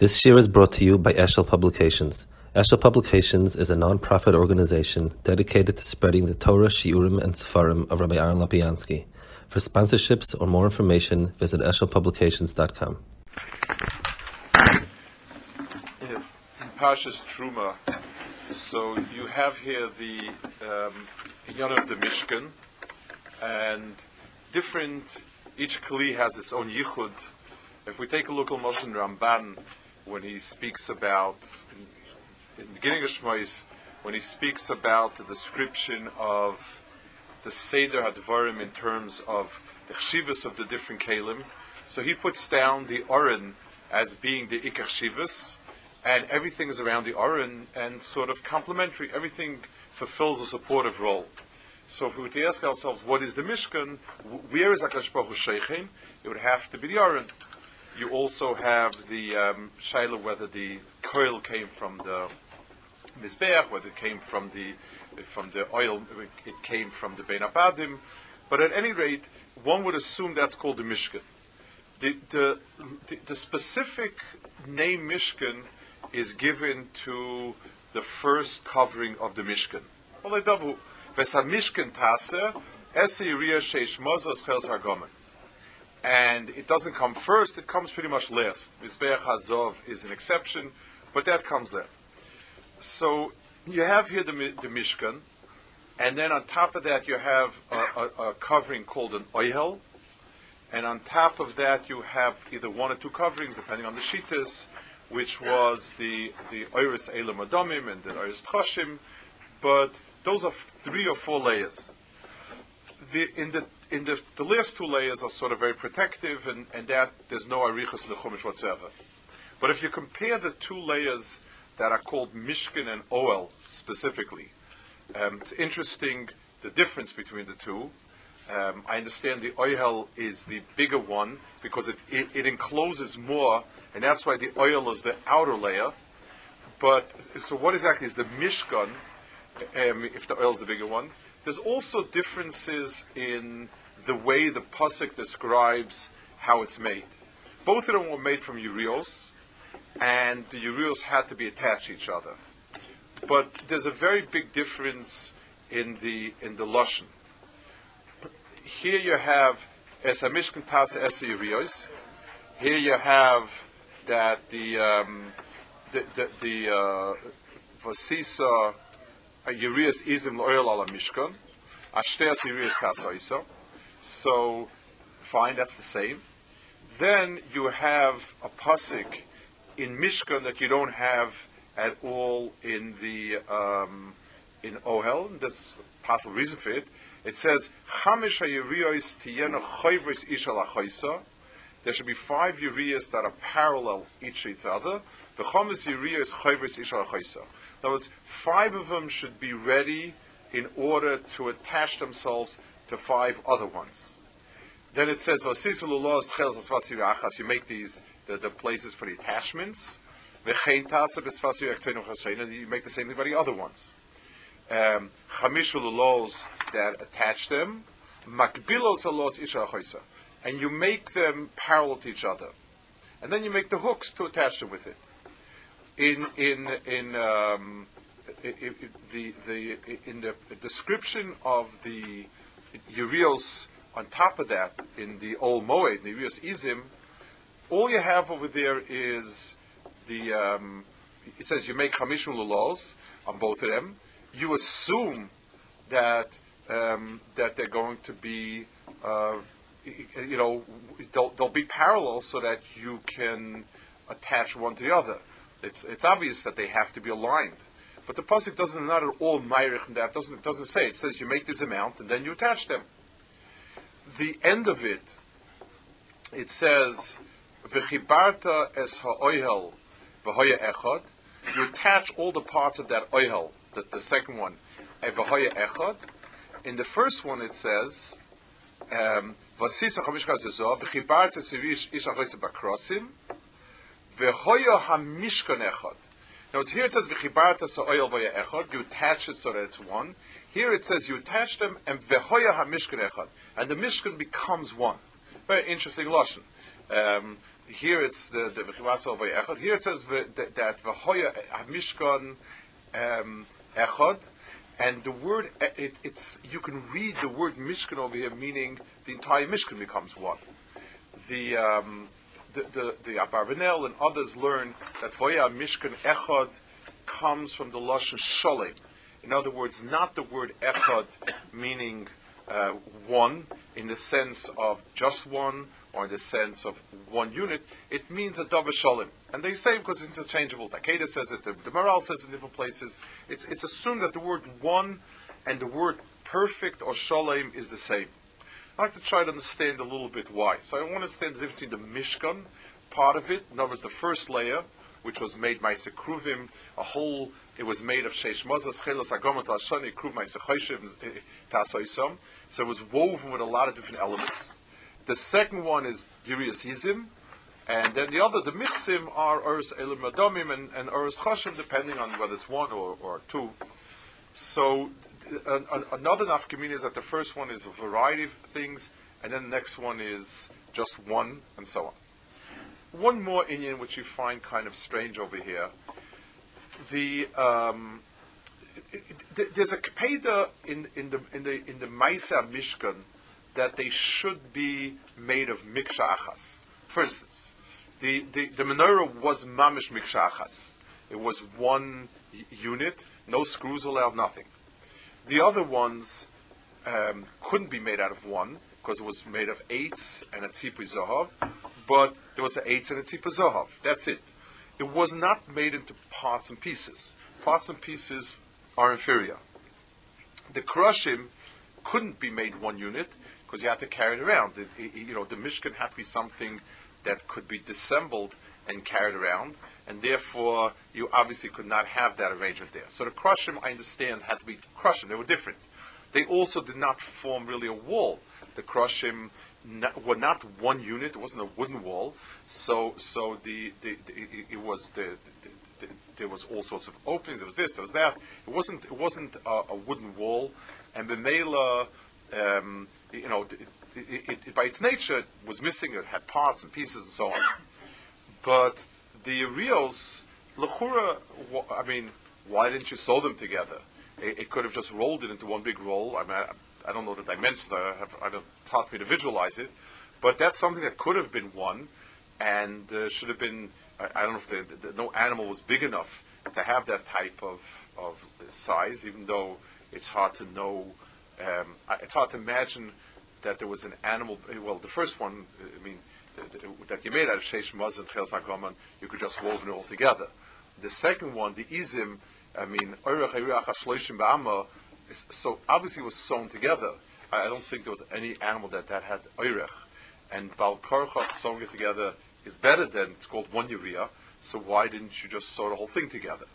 This year is brought to you by Eshel Publications. Eshel Publications is a non-profit organization dedicated to spreading the Torah, Shiurim, and Sefarim of Rabbi Aaron Lapiansky. For sponsorships or more information, visit eshelpublications.com. In Parshas Truma, so you have here the um, Yon of the Mishkan, and different, each Kli has its own Yichud. If we take a look at Moshe Ramban, when he speaks about, in the beginning of Shmois, when he speaks about the description of the Seder Hadvarim in terms of the chshivas of the different kalim, so he puts down the Oren as being the Ikar Shivas, and everything is around the Oren and sort of complementary. Everything fulfills a supportive role. So if we were to ask ourselves, what is the Mishkan? Where is Akash Baruch? It would have to be the Oren. You also have the um, Shaila whether the coil came from the Mizbeach, whether it came from the from the oil, it came from the Bein Abadim. But at any rate, one would assume that's called the Mishkan. The, the, the, the specific name Mishkan is given to the first covering of the Mishkan. Mishkan And it doesn't come first, it comes pretty much last. Mizbeach Hazov is an exception, but that comes there. So you have here the, the Mishkan, and then on top of that you have a, a, a covering called an Oyhel, and on top of that you have either one or two coverings, depending on the Shitas, which was the the Iris Elam Adamim and the Iris Tchoshim, but those are three or four layers. The, in the in the, the last two layers are sort of very protective, and, and that there's no arichas lechumish whatsoever. But if you compare the two layers that are called Mishkan and Oel specifically, um, it's interesting the difference between the two. Um, I understand the oil is the bigger one because it, it, it, encloses more, and that's why the oil is the outer layer. But so, what exactly is the mishkan? Um, if the oil is the bigger one, there's also differences in the way the pasuk describes how it's made. Both of them were made from urios, and the urios had to be attached to each other. But there's a very big difference in the in the lashon here you have as a mishkan es Here you have that the um, the the, the uh, vasisa uh, urias izim loyal ala mishkan. Ashteas urias. So fine, that's the same. Then you have a pasik in mishkan that you don't have at all in the um, in Ohel. That's possible reason for it it says, Chamish ishal There should be five uriyas that are parallel each to each other. The chamis uriyos chayvris ishal In other words, five of them should be ready in order to attach themselves to five other ones. Then it says, You make these the, the places for the attachments. And you make the same thing for the other ones um, that attach them, and you make them parallel to each other, and then you make the hooks to attach them with it. In in in um, the the in the description of the urios on top of that in the old moed, the urios izim, all you have over there is the um, it says you make chamishul laws on both of them you assume that um, that they're going to be, uh, you know, they'll, they'll be parallel so that you can attach one to the other. It's it's obvious that they have to be aligned, but the pasuk doesn't not at all myrich and that doesn't it doesn't say. It says you make this amount and then you attach them. The end of it, it says v'chibarta es ha'oihel v'hoya echad. You attach all the parts of that oihel the, the second one, Evahaya Echad. In the first one it says, um, Vasisa Chamishka Zezov, V'chibar Tzivich Ish Achoyse Bakrosim, V'hoya HaMishkan Echad. Now it's here it says V'chibar Tzivich Vaya Echad, you attach it so that it's one. Here it says you attach them and V'hoya HaMishkan Echad, and the Mishkan becomes one. Very interesting lesson. Um, here it's the the v'chivatzo echad. Here it says that v'hoya hamishkan um, echad, and the word it, it's you can read the word mishkan over here, meaning the entire mishkan becomes one. The um, the the, the and others learn that v'hoya mishkan echad comes from the lashon shalem. In other words, not the word echad meaning uh, one in the sense of just one or in the sense of one unit, it means a Dava Shalom. And they say because it's interchangeable. Takeda says it, the, the Maharal says it in different places. It's, it's assumed that the word one and the word perfect or Shalom is the same. I'd like to try to understand a little bit why. So I want to understand the difference between the Mishkan part of it, in other words, the first layer, which was made by Sekruvim, a whole, it was made of Sheish Mozas, Chelos Agomat Hashani, Kruv Maisechoishiv, Tasoisom. So it was woven with a lot of different elements. The second one is Yirias Yizim, and then the other, the Mitzim, are Urs Elim Adomim and, and Urs depending on whether it's one or, or two. So uh, another nafkamina is that the first one is a variety of things, and then the next one is just one, and so on. One more Indian which you find kind of strange over here. The um, it, it, there's a kapeda in, in the in the in the Maisa Mishkan that they should be made of mikshachas. For instance, the, the, the menorah was mamish mikshachas. It was one unit, no screws allowed, nothing. The other ones um, couldn't be made out of one because it was made of eights and a tzipui zahav, but there was an eights and a tzipui zahav. That's it. It was not made into parts and pieces. Parts and pieces are inferior. The krushim couldn't be made one unit because you had to carry it around. It, it, you know, the Mishkan had to be something that could be dissembled and carried around, and therefore you obviously could not have that arrangement there. So the Krushim, I understand, had to be Krushim. They were different. They also did not form really a wall. The Krushim were not one unit. It wasn't a wooden wall. So, so the, the, the it, was the, the, there was all sorts of openings. There was this, there was that. It wasn't it wasn't a, a wooden wall. And the Mela, um, you know, it, by its nature was missing. It had parts and pieces and so on. But the reals, lechura, I mean, why didn't you sew them together? It, it, could have just rolled it into one big roll. I mean, I, I don't know the dimensions. I, have, I don't taught me to visualize it, but that's something that could have been one, and uh, should have been. I, I don't know if the, the, no animal was big enough to have that type of of size, even though it's hard to know um, it's hard to imagine that there was an animal. Well, the first one, I mean, that you made out of Sheish Maz and Chel you could just woven it all together. The second one, the Izim, I mean, is, so obviously was sewn together. I don't think there was any animal that, that had Oirech. And Bal Korchach sewing it together is better than, it's called one urea, so why didn't you just sew the whole thing together?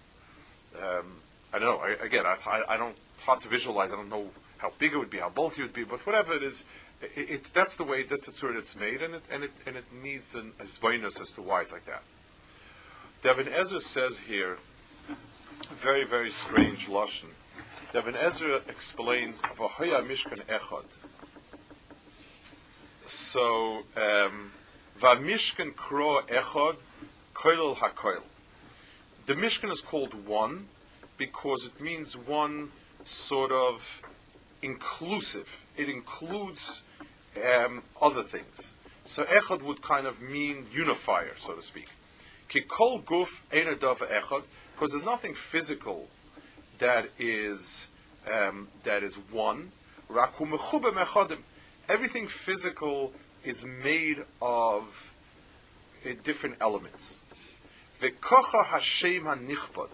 Um, I don't know. I, again, I, I, I don't, hard to visualize. I don't know how big it would be, how bulky it would be, but whatever it is, it, it, that's the way that's the tzur it's made, and it and it and it needs an asvainus as to why it's like that. Devin Ezra says here, very very strange lashon. Devin Ezra explains v'hoya mishkan echad. So um, v'mishkan kro echad koil hakoil. The mishkan is called one because it means one sort of inclusive. It includes um, other things. So echad would kind of mean unifier, so to speak. Kikol guf echad, because there's nothing physical that is um, that is one. Everything physical is made of uh, different elements. Vekocha Hashem hanichbad.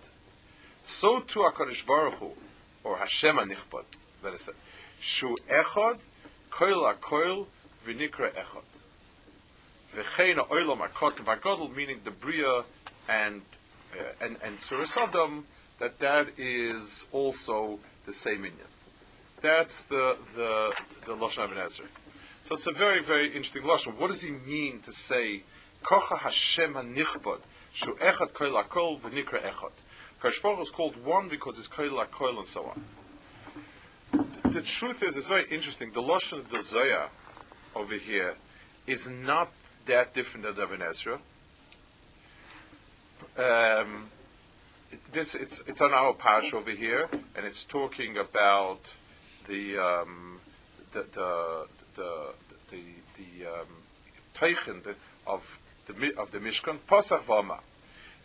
So too Hakadosh Baruch Hu, or Hashem hanichbad better said. Shu echad, koil koil, v'nikra echad. V'chein ha'olam ha'kot v'agodol, meaning the bria and uh, and and Surasadam, that that is also the same inyan. That's the the the lashon Ezra. So it's a very very interesting lashon. What does he mean to say kocha Hashem hanichbad shu echad koil kol v'nikra echad? Kashpach is called one because it's koil koil and so on the truth is, it's very interesting. The Lashon of the Zohar over here is not that different than Ibn Ezra? Um, this it's it's on our pash over here, and it's talking about the um, the the the the, the um, of the of the Mishkan Pasach Vama.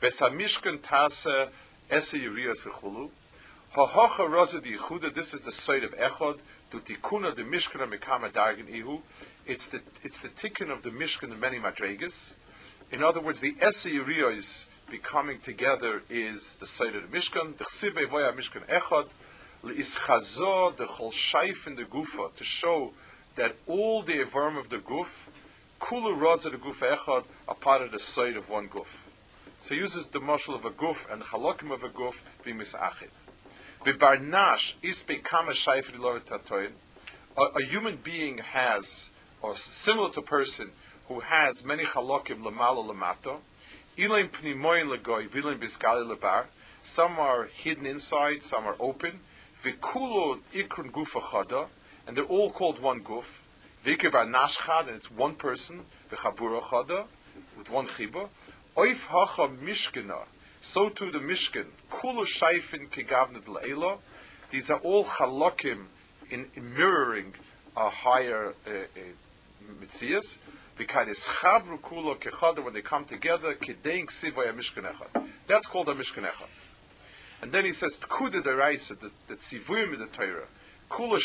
Vesa Mishkan Tase Yiriyas V'chulu. Ha-hacha Raza Di Yehuda, this is the site of Echod, Du Tikuna the Mishkan Mekama Dargan Ihu. It's the, it's the tikkun of the Mishkan of many Madregas. In other words, the Ese Yiriyas becoming together is the site of the Mishkan, the Chsive Voya Mishkan Echod, L'ischazo, the Chol Shaif in the Gufa, to show that all the Evarm of the Guf, Kulu Raza the Guf Echad, are part of the site of one Guf. So he uses the muscle of a guf and the halakim of a guf being misachid. V'barnash is shayfri lor tatoyin. A human being has, or similar to a person who has many halakim lamala lamato, ilaim pnimoyin legoy, vilaim biskali lebar. Some are hidden inside, some are open. V'kulo ikun gufa chada, and they're all called one guf. V'ikir barnashchad, and it's one person. V'chabura chada, with one chibah. Oif hacha mishkena, so too the mishkan, kulu shaifin kegavnet le'ela, these are all halakim in, in mirroring a higher uh, uh, mitzias, when they come together. That's called a mishkan echad. And then he says, pekuda deraisa, the, the tzivuim in the Torah, kula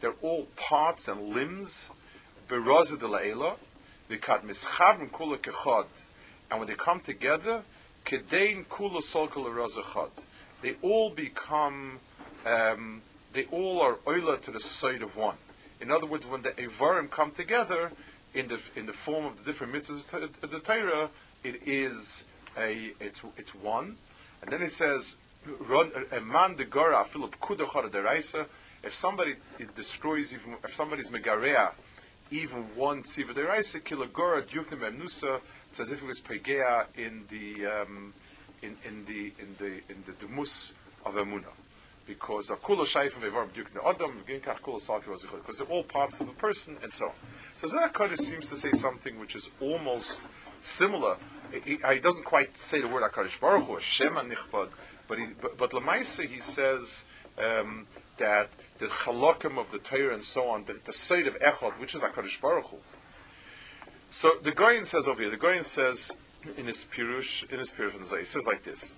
they're all parts and limbs, beraza de la'ela, Vikat mischavim kula kechad. And when they come together, kedein kula solkal. They all become, um, they all are oila to the side of one. In other words, when the Evarim come together in the in the form of the different mitzvahs of the Torah, it is a it's it's one. And then he says, "A man the gora Philip kudachar deraisa." If somebody it destroys even if somebody's megarea even one tziva deraisa kilagora duknim emnusa. It's as if it was pegea in the um, in, in the in the in the demus of emuna, because akula shaifim evarim duknim adam ginkach kula saki because they're all parts of a person and so on. So Zakadosh seems to say something which is almost similar. He, he doesn't quite say the word Hakadosh Baruch Hu, Shema Nichbad, but but, but Lamaisa he says um, that the halakim of the Torah and so on, the, the side of Echad, which is HaKadosh Baruch Hu. So the Goyen says over here, the Goyen says in his Pirush, in his Pirush, he says like this,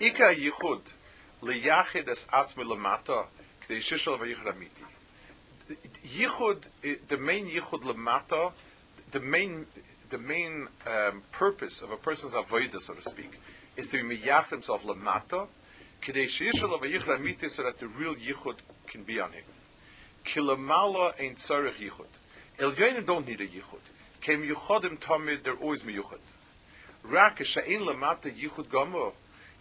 Ika Yichud liyachid es atzmi lemata k'dei shishol v'yichud amiti. Yichud, the main Yichud lemata, the main the main um, purpose of a person's avodah, so to speak, is to be miyach himself lemata so that the real yichud can be on him. Kilamala ain't tzarech yichud. Elyonim don't need a yichud. Kem yichodim tamid, they're always miyuchud. Rak she'ein lamata yichud gamo.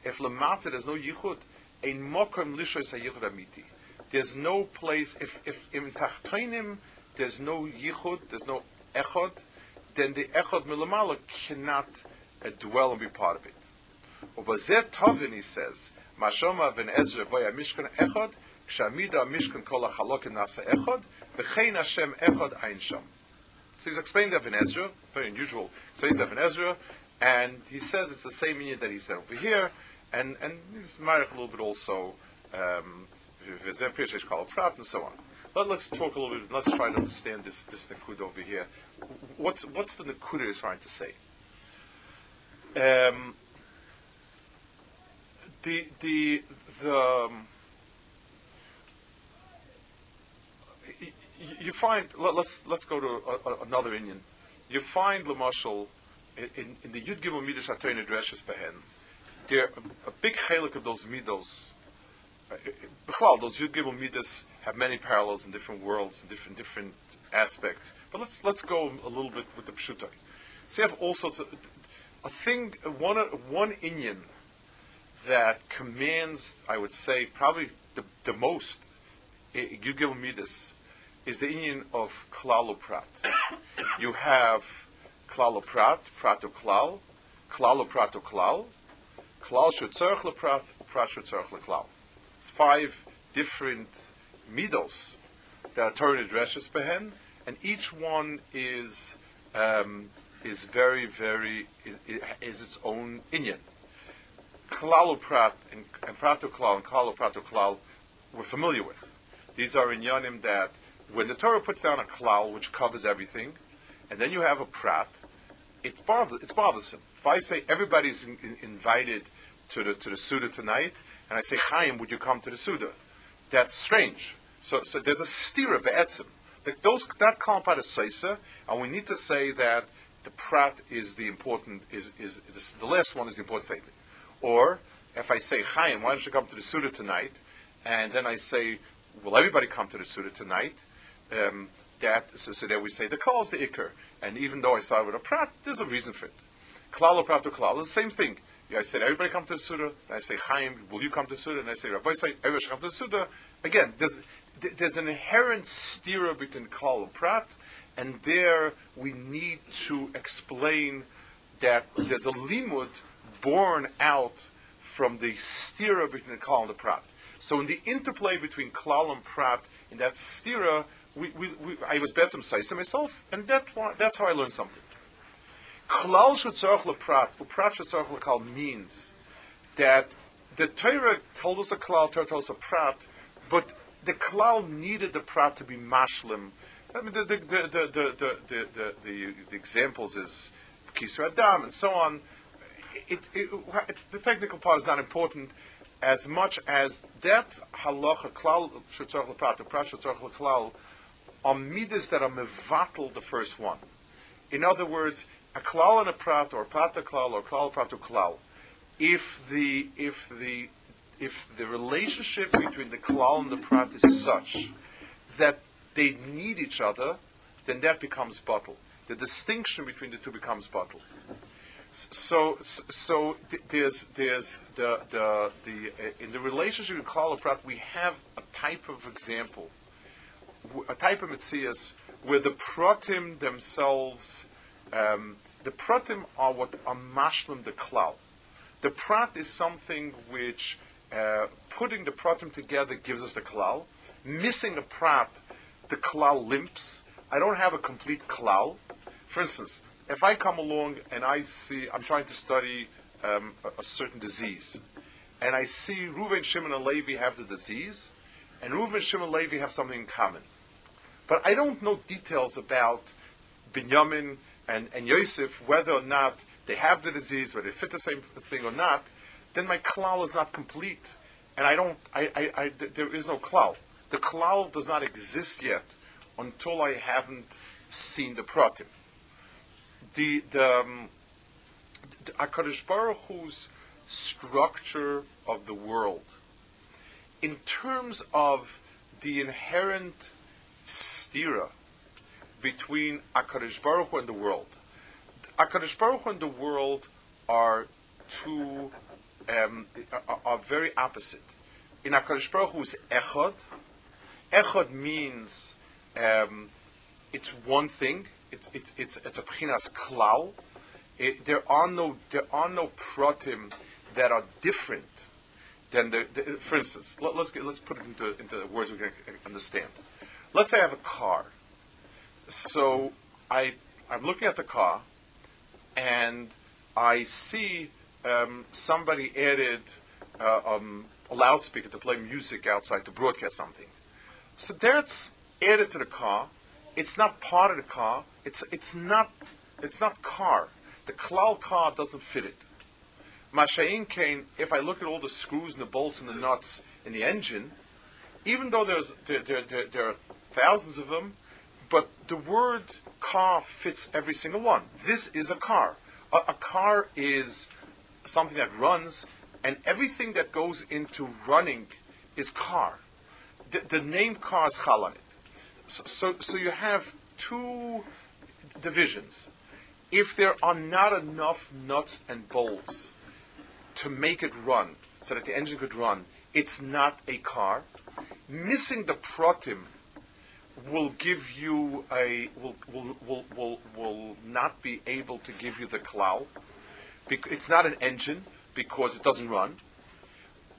If lamata there's no yichud, ein mokom lishois yichud amiti. There's no place, if, if in tachtoinim there's no yichud, there's no echod, then the echod milamala cannot uh, dwell and be part of it. Ubazet Tovin, he says, Mashoma ben Ezra voya Mishkan echod, Kshamida Mishkan Kol HaChalokin Nasa Echad, V'chein Hashem Echad Ein Sham. So he's explained that Ibn Ezra, very unusual. So he's that Ibn Ezra, and he says it's the same meaning that he said over here, and and he's married a little bit also, um, and so on. But let's talk a little bit. Let's try to understand this this nakuda over here. What's what's the nakuda is trying to say? Um, the the the um, you find let, us let's go to a, a, another Indian. You find Lamashal in, in the Yud Gimel Midas Atayna Dreshes Behen. There a big chalik of those midos. Uh, those Yud Gimel Midas have many parallels in different worlds, in different different aspects. But let's let's go a little bit with the pshutai. So you have all sorts of a thing. One one Indian that commands, I would say, probably the, the most, Gilgil Midas, is the union of Klal Prat. you have Klal Prat, Prato Klal, Klal Prato Klal, Klal Shutzerch Prat, Prat Shutzerch Klal. It's five different midos that Torah addresses behen, and each one is um, is very, very is, is its own inyan. Klal Prat and, and Prato Klal and Klal Prato Klal we're familiar with. These are inyanim that when the Torah puts down a klal which covers everything, and then you have a prat, it's, bother, it's bothersome. If I say everybody's in, in, invited to the to the Suda tonight, and I say Chaim, would you come to the Suda? That's strange. So, so there's a stira be'etzim. That those that klal prat is seisa, and we need to say that the prat is the important is is, is the last one is the important statement. Or if I say Chaim, why don't you come to the Suda tonight? And then I say, will everybody come to the Suda tonight? Um, that so, so that we say the klal is the ikr, and even though I started with a prat, there's a reason for it. Klal or prat or klal is the same thing. I said everybody come to the Suda. I say Chaim, will you come to the Suda? And I say Rabbi say everybody should come to the Suda. Again, there's there's an inherent stira between klal and prat, and there we need to explain that there's a limud born out from the stira between the klal and the prat. So in the interplay between klal and prat, in that stira, we, we, we, I was betzim saisa myself, and that, that's how I learned something. Klal shetzorach leprat, uprat shetzorach lekal means that the Torah told us a klal, Torah told us a prat, but the klal needed the prat to be mashlim. I mean, the, the, the, the, the, the, the, the, examples is Kisra Adam and so on. It, it, it, the technical part is not important as much as that halacha klal shetzorach leprat, prat shetzorach leklal, are midas that are mevatel the first one. In other words, a klal and a prat, or prat a klal, or klal prat to klal, if the if the if the relationship between the klal and the prat is such that they need each other, then that becomes bottle. The distinction between the two becomes bottle. So, so there's there's the the the uh, in the relationship with klal and prat, we have a type of example, a type of mitzias where the pratim themselves um, the pratim are what are mashlim the klal. The prat is something which uh, putting the pratim together gives us the klal. Missing a prat, the klal limps. I don't have a complete klal. For instance, if I come along and I see, I'm trying to study um, a, a, certain disease, and I see Reuven, Shimon, and Levi have the disease, and Reuven, Shimon, and Levi have something in common. But I don't know details about Binyamin and, and Yosef, whether or not they have the disease, whether they fit the same thing or not, then my klal is not complete. And I don't, I, I, I there is no klal. The klal does not exist yet until I haven't seen the pratim. The, the, um, the Baruch Hu's structure of the world, in terms of the inherent stira between Akadosh Baruch Hu and the world. Akadosh Baruch Hu and the world are two um, are, are, very opposite. In Akadosh Baruch Hu is echad. Echad means um, it's one thing. It's it's it's, it's a pchinas klal. It, there are no there are no pratim that are different than the, the for instance. Let, us get, let's put it into into words we can understand. Let's say I have a car so I I'm looking at the car, and I see um, somebody added uh, um, a loudspeaker to play music outside to broadcast something. So that's added to the car. It's not part of the car. It's it's not it's not car. The klal car doesn't fit it. Mashayin Kane, if I look at all the screws and the bolts and the nuts in the engine, even though there's there, there, there, there are thousands of them, but the word car fits every single one. This is a car. A, a car is something that runs, and everything that goes into running is car. The, the name car is chal on it. So, so, so you have two divisions. If there are not enough nuts and bolts to make it run, so that the engine could run, it's not a car. Missing the protim will give you a will will will will, will not be able to give you the klal. It's not an engine because it doesn't run.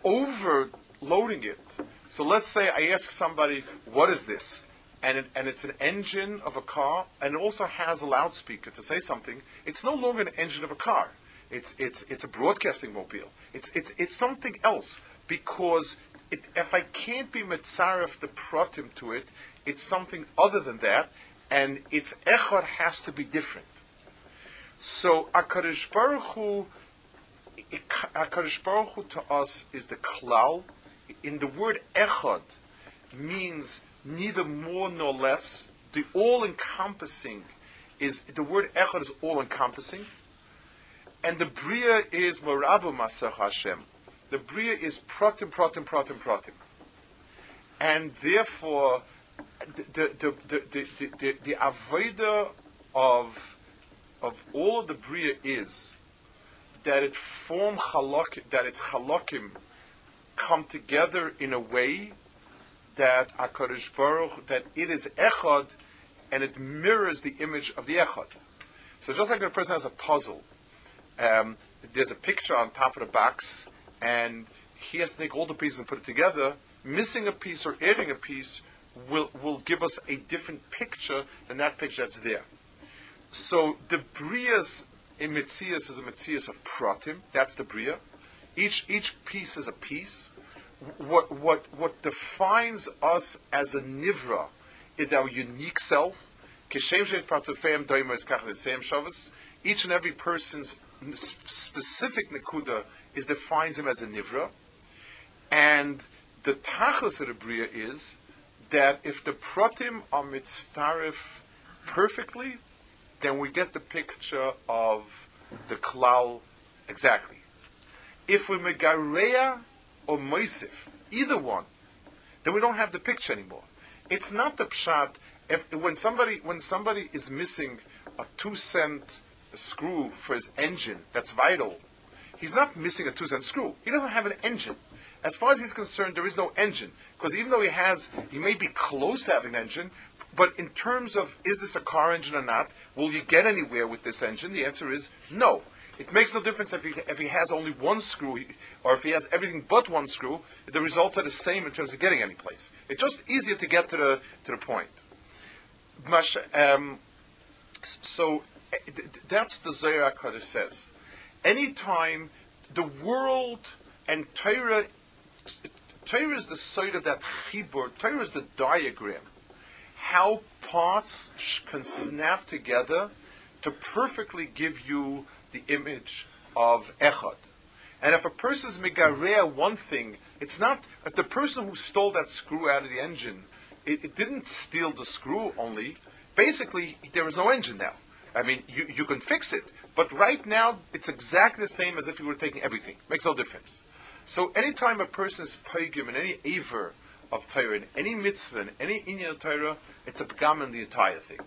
Overloading it. So let's say I ask somebody, "What is this?" and, it, and it's an engine of a car, and it also has a loudspeaker to say something, it's no longer an engine of a car. It's, it's, it's a broadcasting mobile. It's, it's, it's something else because it, if I can't be mitzaref the protim to it, it's something other than that, and its echad has to be different. So Akadosh Baruch Hu, Akadosh Baruch Hu to us is the klal. In the word echad means neither more nor less. The all-encompassing is the word echad is all-encompassing, and the bria is morabu masach Hashem. The bria is pratim pratim pratim pratim, and therefore the the the the the, the, avodah of of all the bria is that it form halak, that its halakim come together in a way that Hakadosh Baruch that it is echad and it mirrors the image of the echad. So just like a person has a puzzle, um, there's a picture on top of the box, and he has to take all the pieces and put it together. Missing a piece or adding a piece will will give us a different picture than that picture that's there. So the brias in Mitzias is a Mitzias of pratim. That's the bria. Each each piece is a piece. What what what defines us as a nivra is our unique self. Each and every person's specific nekuda is defines him as a nivra, and the tachlis of the bria is that if the pratim are mitzarif perfectly, then we get the picture of the klal exactly. If we megareya or moisif, either one, then we don't have the picture anymore. It's not the pshat. If, when somebody when somebody is missing a two cent screw for his engine that's vital, he's not missing a two cent screw. He doesn't have an engine. As far as he's concerned, there is no engine because even though he has, he may be close to having an engine, but in terms of is this a car engine or not, will you get anywhere with this engine? The answer is no. It makes no difference if he, if he has only one screw or if he has everything but one screw. The results are the same in terms of getting any place. It's just easier to get to the to the point. Um, so eh, that's the Zohar Kodesh says. Anytime the world and Torah, Torah is the side of that chibur. Torah is the diagram how parts can snap together to perfectly give you the image of echad. And if a person's megarea one thing, it's not the person who stole that screw out of the engine, it, it, didn't steal the screw only. Basically, there is no engine now. I mean, you, you can fix it, but right now it's exactly the same as if you were taking everything. Makes no difference. So anytime a person is paigim in any aver of Torah, in any mitzvah, in any inyan of Torah, it's a pagam in the entire thing.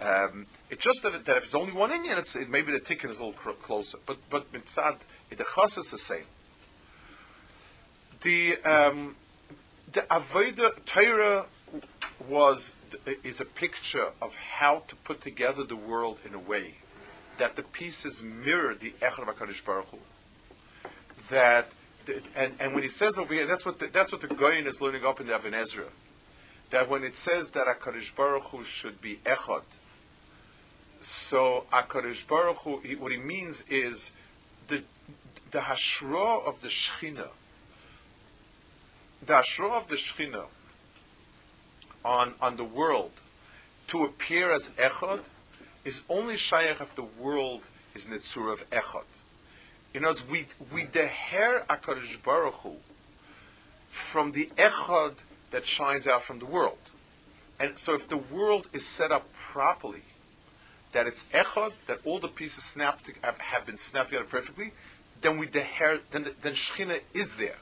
Um, it's just that, if it's only one inyan, it's, it, maybe the tikkun is a little cr- closer. But but mitzad, the chas is the same. The um, the avodah Torah was is a picture of how to put together the world in a way that the pieces mirror the Echad Baruch Hu. That and, and when he says over here, that's what the, that's what the Goyin is learning up in the Even Ezra. That when it says that Hakadosh Baruch Hu should be echad, so Hakadosh Baruch Hu, he, what he means is the the hashra of the Shechina, the hashra of the Shechina on on the world to appear as echad is only shayach if the world is nitzur of echad. In other words, we, we deher HaKadosh Baruch Hu from the echad that shines out from the world. And so if the world is set up properly, that it's echad, that all the pieces snap to, have, been snapped together perfectly, then we deher, then, then Shechina is there.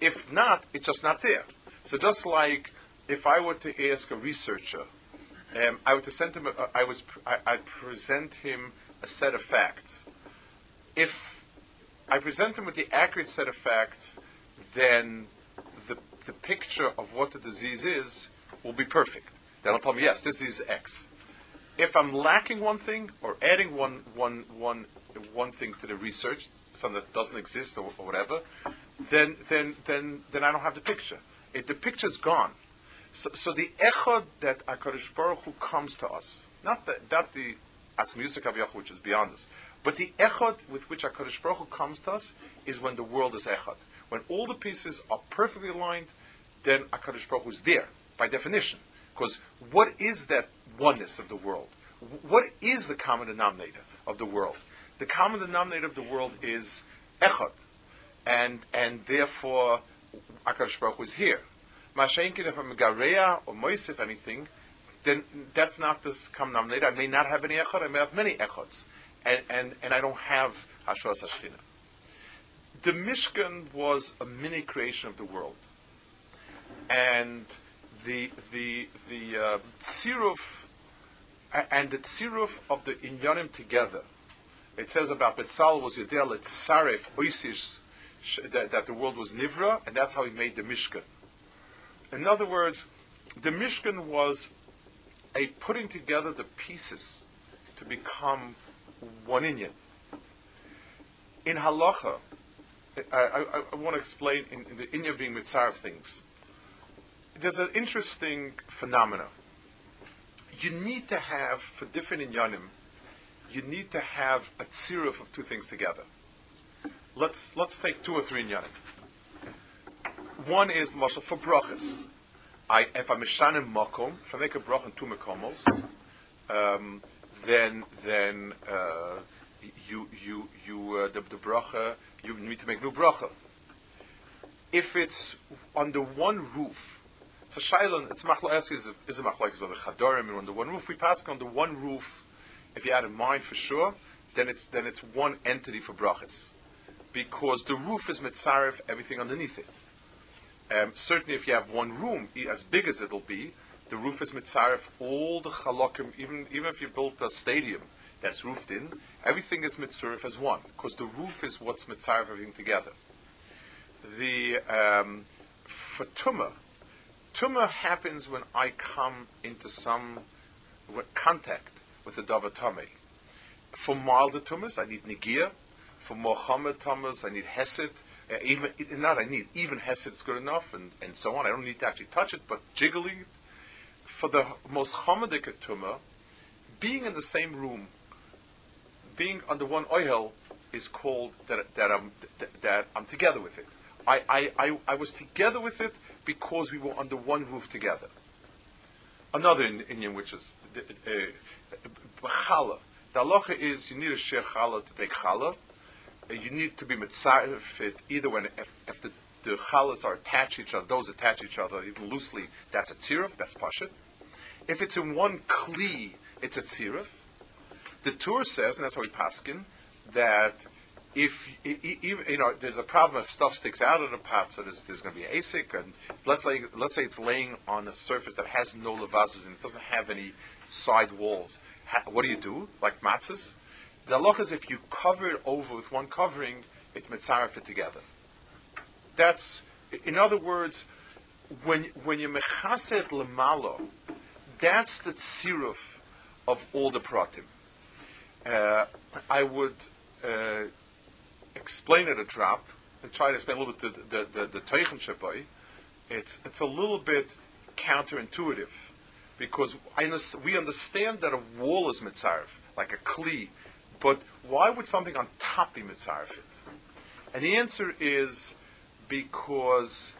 If not, it's just not there. So just like if I were to ask a researcher, um, I would to send him, I was, I, I'd present him a set of facts. If I present them with the accurate set of facts, then the, the picture of what the disease is will be perfect. Then I'll tell me, yes, this is X. If I'm lacking one thing or adding one, one, one, one thing to the research, something that doesn't exist or, or whatever, then, then, then, then I don't have the picture. If the picture's gone. So, so the echad that Hakadosh Baruch Hu comes to us, not the not the Atzmius Kaviyach, which is beyond us, but the echad with which Hakadosh Baruch Hu comes to us is when the world is echad. When all the pieces are perfectly aligned, then Hakadosh Baruch Hu is there by definition. Because what is that oneness of the world? What is the common denominator of the world? The common denominator of the world is echad, and and therefore Hakadosh Baruch Hu is here. Mashenkin, if I'm a Gareya or Moisif anything, then that's not this common denominator. I may not have any echad, I may have many echads. And, and, and I don't have Hashras Hashchina. The Mishkan was a mini creation of the world. And the, the, the uh, tziruf, and the tziruf of the inyanim together. It says about Betzal was Yedel Saref Oisish, that, that the world was Nivra, and that's how he made the Mishkan. In other words, the Mishkan was a putting together the pieces to become one Inyan. In halacha, I, I, I want to explain in, in the Inyan being mitzvah of things. There's an interesting phenomena. You need to have, for different inyanim, you need to have a tziruf of two things together. Let's, let's take two or three inyanim. One is mashal for brachas. I, if I'm mishanim makom, if I make a brach in two makomos, um, then then uh, you you you uh, the, the bracha you need to make new bracha. If it's under one roof, it's a shailon. It's machlokes is a, is a machlokes a chadorim under one roof. We pass the one roof. If you add a mind for sure, then it's then it's one entity for brachas, because the roof is mitzaref everything underneath it. Um, certainly, if you have one room, as big as it'll be, the roof is mitzaref all the chalokim. Even even if you built a stadium that's roofed in, everything is mitzaref as one because the roof is what's mitzaref everything together. The um, for tumah, tumah happens when I come into some contact with the davar tamei. For milder tumas, I need nigia. For Mohammed tumas, I need hesed uh, even not I need even hesed is good enough, and, and so on. I don't need to actually touch it, but jiggly. For the most chamadik tumah, being in the same room, being under one oil, is called that, that I'm that, that I'm together with it. I, I, I, I, was together with it because we were under one roof together. Another Indian, which is uh. The halacha is you need a share challah to take challah you need to be it either when if the challahs are attached each other, those attach each other even loosely, that's a tziruf, that's pashit. If it's in one kli, it's a tziruf. The Tur says, and that's how we paskin, that if you know there's a problem if stuff sticks out of the pot, so there's, there's going to be asik, and let's say let's say it's laying on a surface that has no levazos and it doesn't have any side walls. what do you do? Like matzahs, the halach is if you cover it over with one covering, it's mitzaref it together. That's, in other words, when when you mechaset lemalo, that's the tziruf of all the pratim. Uh, I would uh, explain it a drop and try to explain a little bit the the the, the It's it's a little bit counterintuitive because I, we understand that a wall is mitzaref, like a kli but why would something on top be mitzarefit? And the answer is because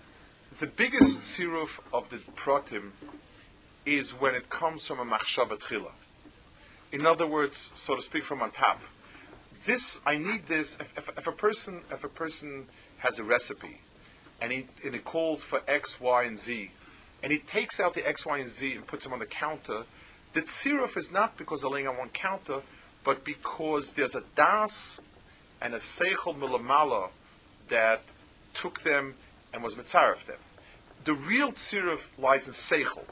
the biggest siruf of the pratim is when it comes from a machshava tchila. In other words, so to speak, from on top. This I need this. If, if, if, a person if a person has a recipe, and he and it calls for X, Y, and Z, and he takes out the X, Y, and Z and puts them on the counter, the siruf is not because they're laying on one counter, but because there's a das and a seichel milamala that took them and was mitzaref them. The real tziruf lies in seichel.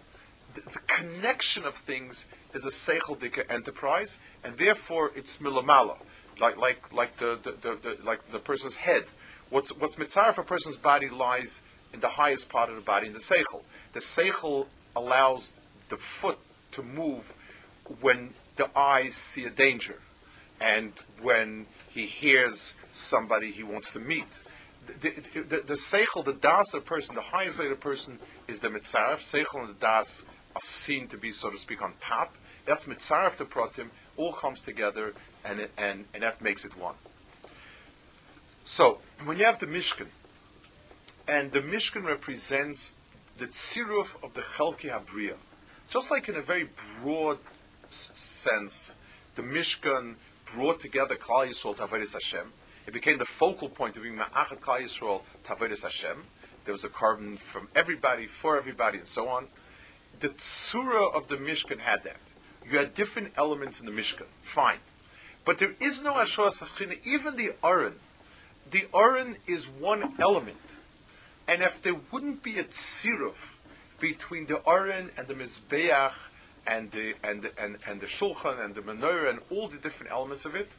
The, the, connection of things is a seichel dika enterprise, and therefore it's milamala, like like like the, the, the, the like the person's head. What's what's mitzaref a person's body lies in the highest part of the body in the seichel. The seichel allows the foot to move when the eyes see a danger. And when he hears somebody he wants to meet, the, the, the, the seichel, the das of a person, the highest layer person is the mitzaref. Seichel and the das are seen to be, so to speak, on top. That's mitzaref the pratim. All comes together, and it, and and that makes it one. So when you have the Mishkan, and the Mishkan represents the tziruf of the Chelki Habriya, just like in a very broad s- sense, the Mishkan brought together Klal Yisrael to Hashem. It became the focal point of being Ma'achat Klal Yisrael to Avodas Hashem. There was a carbon from everybody, for everybody, and so on. The tzura of the Mishkan had that. You had different elements in the Mishkan. Fine. But there is no Ashras Hashchina, even the Aron. The Aron is one element. And if there wouldn't be a tziruf between the Aron and the Mizbeach and the, and, and, and the Shulchan and the Menorah and all the different elements of it,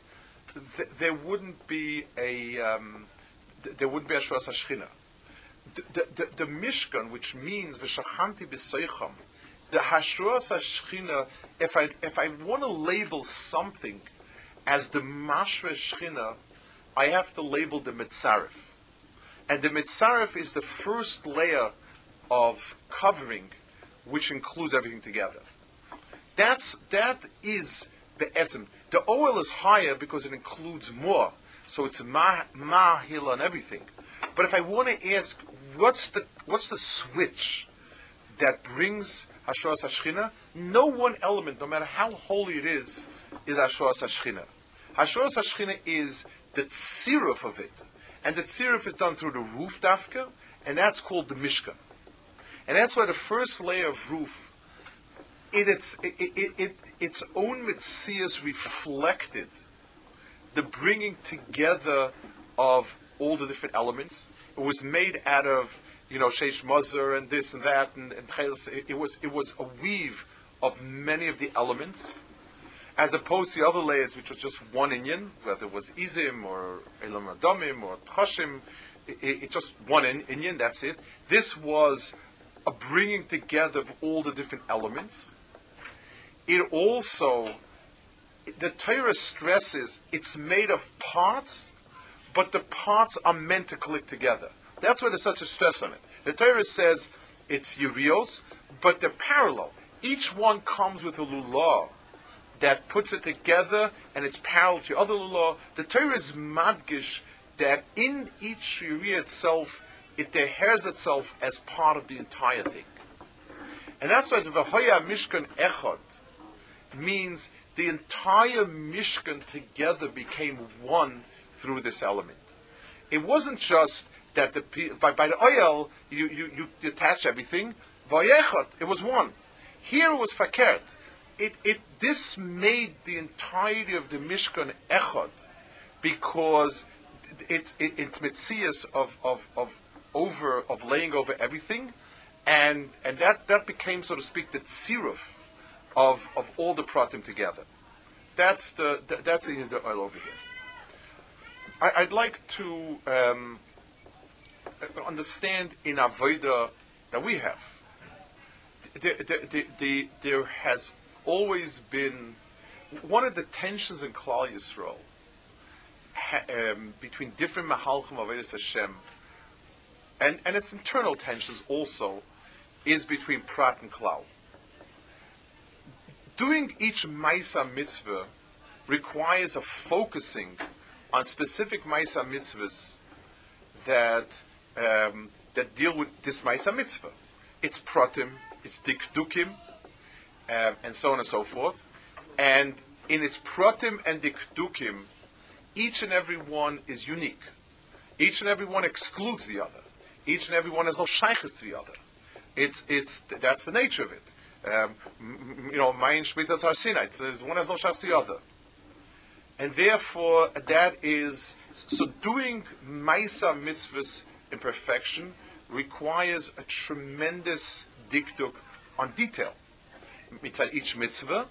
th- there wouldn't be a um, th- there wouldn't be a Shras Hashchina. The, the, the, Mishkan, which means V'shachanti b'seicham, the Hashras Hashchina, if I, if I want to label something as the Mashra Shchina, I have to label the Mitzaref. And the Mitzaref is the first layer of covering, which includes everything together. That's, that is the oil is higher because it includes more. So it's ma, mahil on everything. But if I want to ask, what's the, what's the switch that brings Hashras Hashchina? No one element, no matter how holy it is, is Hashras Hashchina. Hashras Hashchina is the tziruf of it. And the tziruf is done through the roof dafka, and that's called the Mishkan. And that's why the first layer of roof, it, it's, it, it, it, its own mitzias reflected the bringing together of all the different elements. It was made out of, you know, sheish mazur and this and that, and, and it, was it was a weave of many of the elements, as opposed to the other layers, which was just one inyan, whether it was izim or elam adamim or tchashim. It, it, it's just one in, inyan. That's it. This was a bringing together of all the different elements. It also the Torah stresses it's made of parts, but the parts are meant to click together. That's why there's such a stress on it. The Torah says it's urios, but they're parallel. Each one comes with a lulah that puts it together, and it's parallel to the other lulah. The Torah is madgish that in each uriah itself, it adheres itself as part of the entire thing. And that's why the Vahoya Mishkan Echad means the entire Mishkan together became one through this element. It wasn't just that the by, by the oil you, you, you detach everything. Vayechot, it was one. Here it was fakert. It, it this made the entirety of the Mishkan echot because it's it, it's mitzias of, of, of over of laying over everything, and and that, that became so to speak the tziruf of, of all the pratim together. That's the, that's the, the oil over here. I, I'd like to um, understand in avoda that we have. The, the, the, the, there has always been one of the tensions in Klal Yisrael ha, um, between different mahalchim Avodas Hashem, and and its internal tensions also, is between Prat and Klal doing each Maisa mitzvah requires a focusing on specific Maisa mitzvahs that um, that deal with this Maisa mitzvah. It's pratim, it's dikdukim, um, and so on and so forth. And in its pratim and dikdukim, each and every one is unique. Each and every one excludes the other. Each and every one has no shaykhs to the other. It's, it's, that's the nature of it. Um, you know, Mayin Shmitas are Sinai. One has no shaykhs to the other. And therefore, that is, so doing Maisa mitzvahs in perfection requires a tremendous dikduk on detail. It's at each mitzvah,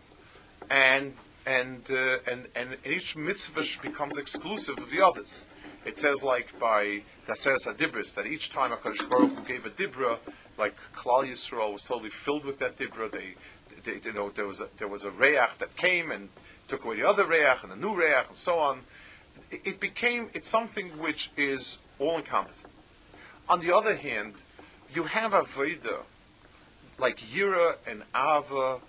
and and, uh, and and each mitzvah becomes exclusive of the others. It says like by Daseres Adibris that each time Hakadosh Baruch Hu gave a dibra, like Klal Yisrael was totally filled with that dibra. They, they you know, there was a, there was a reach that came and took away the other reach and a new reach and so on. It, it became it's something which is all encompassing. On the other hand, you have Aveda, like Yira and Ava,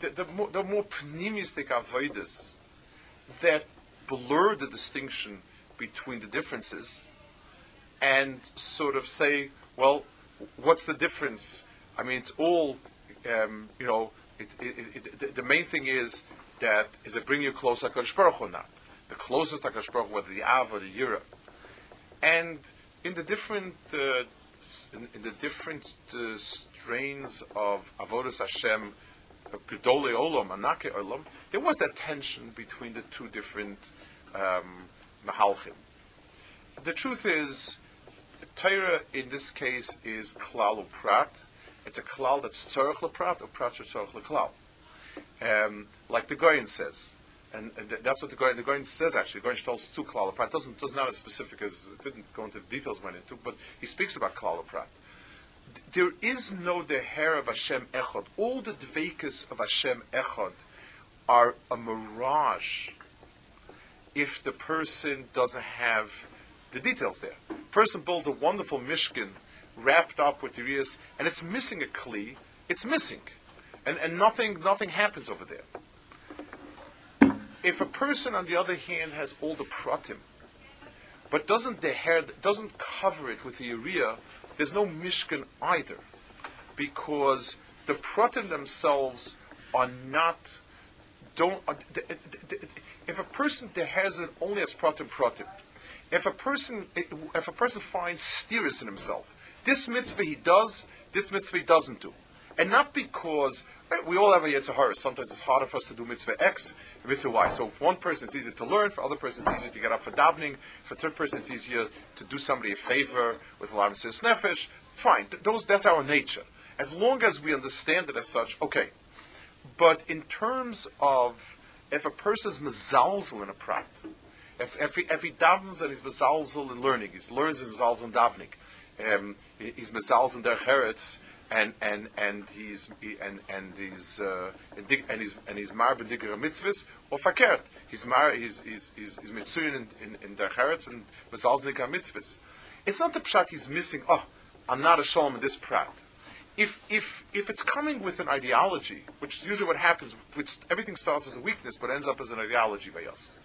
the, the, more, the more pneumistic Avedas that blur the distinction between the differences and sort of say, well, what's the difference? I mean, it's all, um, you know, it, it, it, the main thing is that is it bring you closer to Baruch or not? The closest to Baruch, whether the Av or the Yira. And in the different uh, in, in, the different uh, strains of Avodas Hashem, Gedolei Olam, Anake Olam, there was that tension between the two different um, Mahalchim. The truth is, Torah in this case is klal uprat. It's a klal that's tzorach leprat or prat tzorach leklal. Um, like the Goyen says, and, and that's what the Goyen, the Goyen says actually. The Goyen tells two klal uprat. Doesn't does not have as specific as it didn't go into the details when it but he speaks about klal uprat. There is no deher of Hashem echad. All the dveikas of Hashem echad are a mirage if the person doesn't have the details there. Person builds a wonderful mishkan wrapped up with urias, and it's missing a kli. It's missing, and and nothing nothing happens over there. If a person, on the other hand, has all the pratim, but doesn't the hair doesn't cover it with the urea, there's no mishkan either, because the pratim themselves are not don't. Uh, if a person has it only as pratim pratim, if a person if a person finds steers in himself, this mitzvah he does, this mitzvah he doesn't do, and not because eh, we all have a Yetzirah. Sometimes it's harder for us to do mitzvah X, mitzvah Y. So for one person it's easier to learn, for other person it's easier to get up for davening, for third person it's easier to do somebody a favor with alarm says nefesh. Fine, those that's our nature. As long as we understand it as such, okay. But in terms of if a person is mezalzel in a prat, if, if, he, if he davens and he's mezalzel in learning, he learns in mezalzel in davening, um, he's mezalzel in derech eretz, and and and he's he, and and he's uh, and he's and he's mar b'diger mitzvahs or fakert. He's mar he's he's he's, he's mitzuyin in, in, in derech eretz and mezalzel mitzvahs. It's not the prat he's missing. Oh, I'm not a shalom in this prat if, if, if it's coming with an ideology, which is usually what happens, which everything starts as a weakness but ends up as an ideology by us.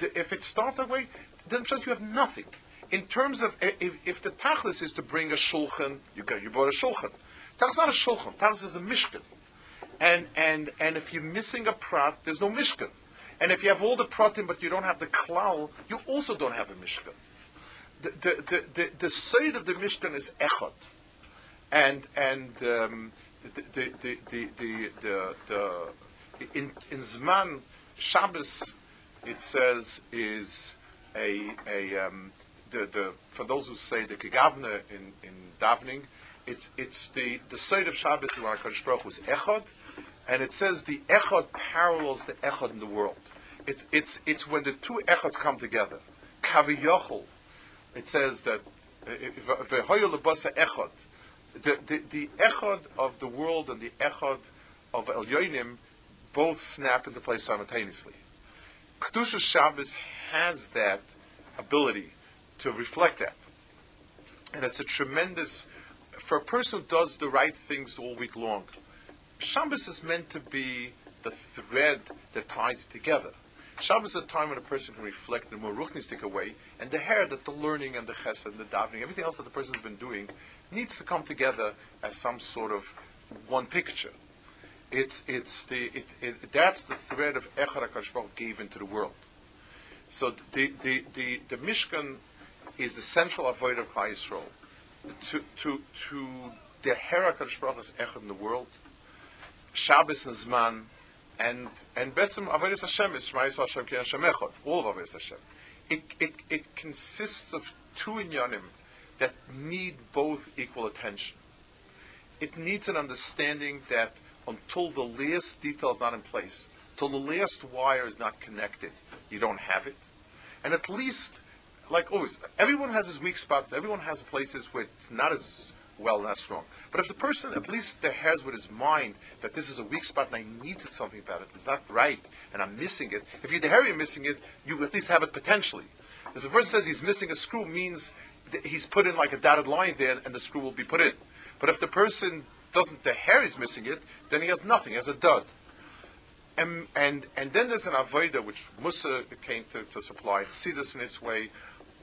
if it starts that way, then just you have nothing. In terms of, if, if the tachlis is to bring a shulchan, you, got, you brought a shulchan. Tachlis not a shulchan, tachlis is a mishkan. And, and, and if you're missing a prat, there's no mishkan. And if you have all the pratim but you don't have the klal, you also don't have a mishkan. The, the, the, the, the side of the mishkan is echad and and um, the, the, the, the, the, the, in, in Zman Shabbos it says is a a um, the, the for those who say the kegavna in in davening it's it's the the side of Shabbos when Hakadosh Baruch was echad and it says the echad parallels the echad in the world. It's it's it's when the two echads come together. Kaviyochel it says that v'hoyel echad the, the, the echad of the world and the echad of Elyonim both snap into place simultaneously. Kedusha Shabbos has that ability to reflect that. And it's a tremendous, for a person who does the right things all week long, Shabbos is meant to be the thread that ties together. Shabbos is a time when a person can reflect in a more ruchnistic way, and the hair that the learning and the chesed and the davening, everything else that the person's been doing, needs to come together as some sort of one picture. It's, it's the, it, it, that's the thread of Echad HaKadosh gave into the world. So the, the, the, the Mishkan is the central avoid of Klal Yisrael. To, to, to the Hera HaKadosh is Echad in the world, Shabbos and Zman, and and Betzim Avodas Hashem is Shema Hashem Ki Hashem Echad, all of Avodas Hashem. It, it, it consists of two inyanim that need both equal attention. It needs an understanding that until the last detail is not in place, till the last wire is not connected, you don't have it. And at least, like always, everyone has his weak spots. Everyone has places where it's not as well, not strong. But if the person at least there has with his mind that this is a weak spot and I needed something about it, it's not right, and I'm missing it. If you're the you're missing it, you at least have it potentially. If the person says he's missing a screw, means he's put in like a dotted line there, and the screw will be put in. But if the person doesn't, the hair is missing it, then he has nothing, he has a dud. And, and, and then there's an avodah which Mussar came to, to supply, Chassidus in its way,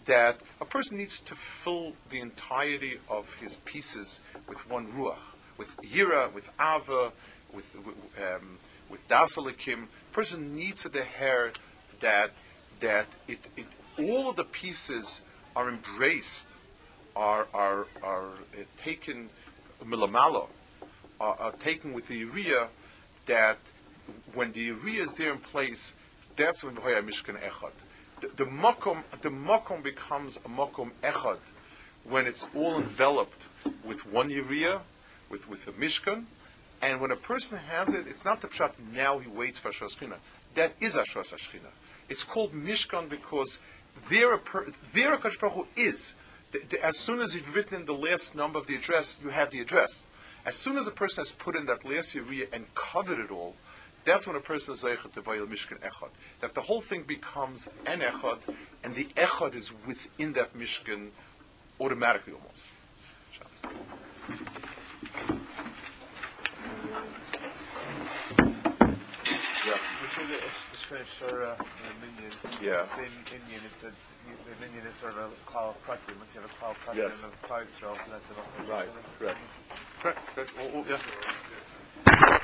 that a person needs to fill the entirety of his pieces with one ruach, with yira, with ava, with um, with dasalikim. Person needs the hair that that it, it all of the pieces are embraced, are are are uh, taken milamalo, are, are taken with the urea that when the urea is there in place, that's when V'hoya Mishkan Echad. The, the makom, the makom becomes a makom echad when it's all enveloped with one urea, with with the mishkan, and when a person has it, it's not the pshat. Now he waits for Shashchina. That is Ashras Ashchina. It's called mishkan because there a per, there a Baruch is. The, the, as soon as you've written in the last number of the address, you have the address. As soon as a person has put in that last urea and covered it all, that's when a person is zeichet to vayil mishkan echad. That the whole thing becomes an echad, and the echad is within that mishkan automatically almost. Yeah. We see the Shura minyan. Yeah. Same inyan, it's a, the minyan is sort of a klal pratim. Once you have a klal pratim Yes. of klal Yisrael, so that's enough. Right. Correct. Correct. Correct. Yeah.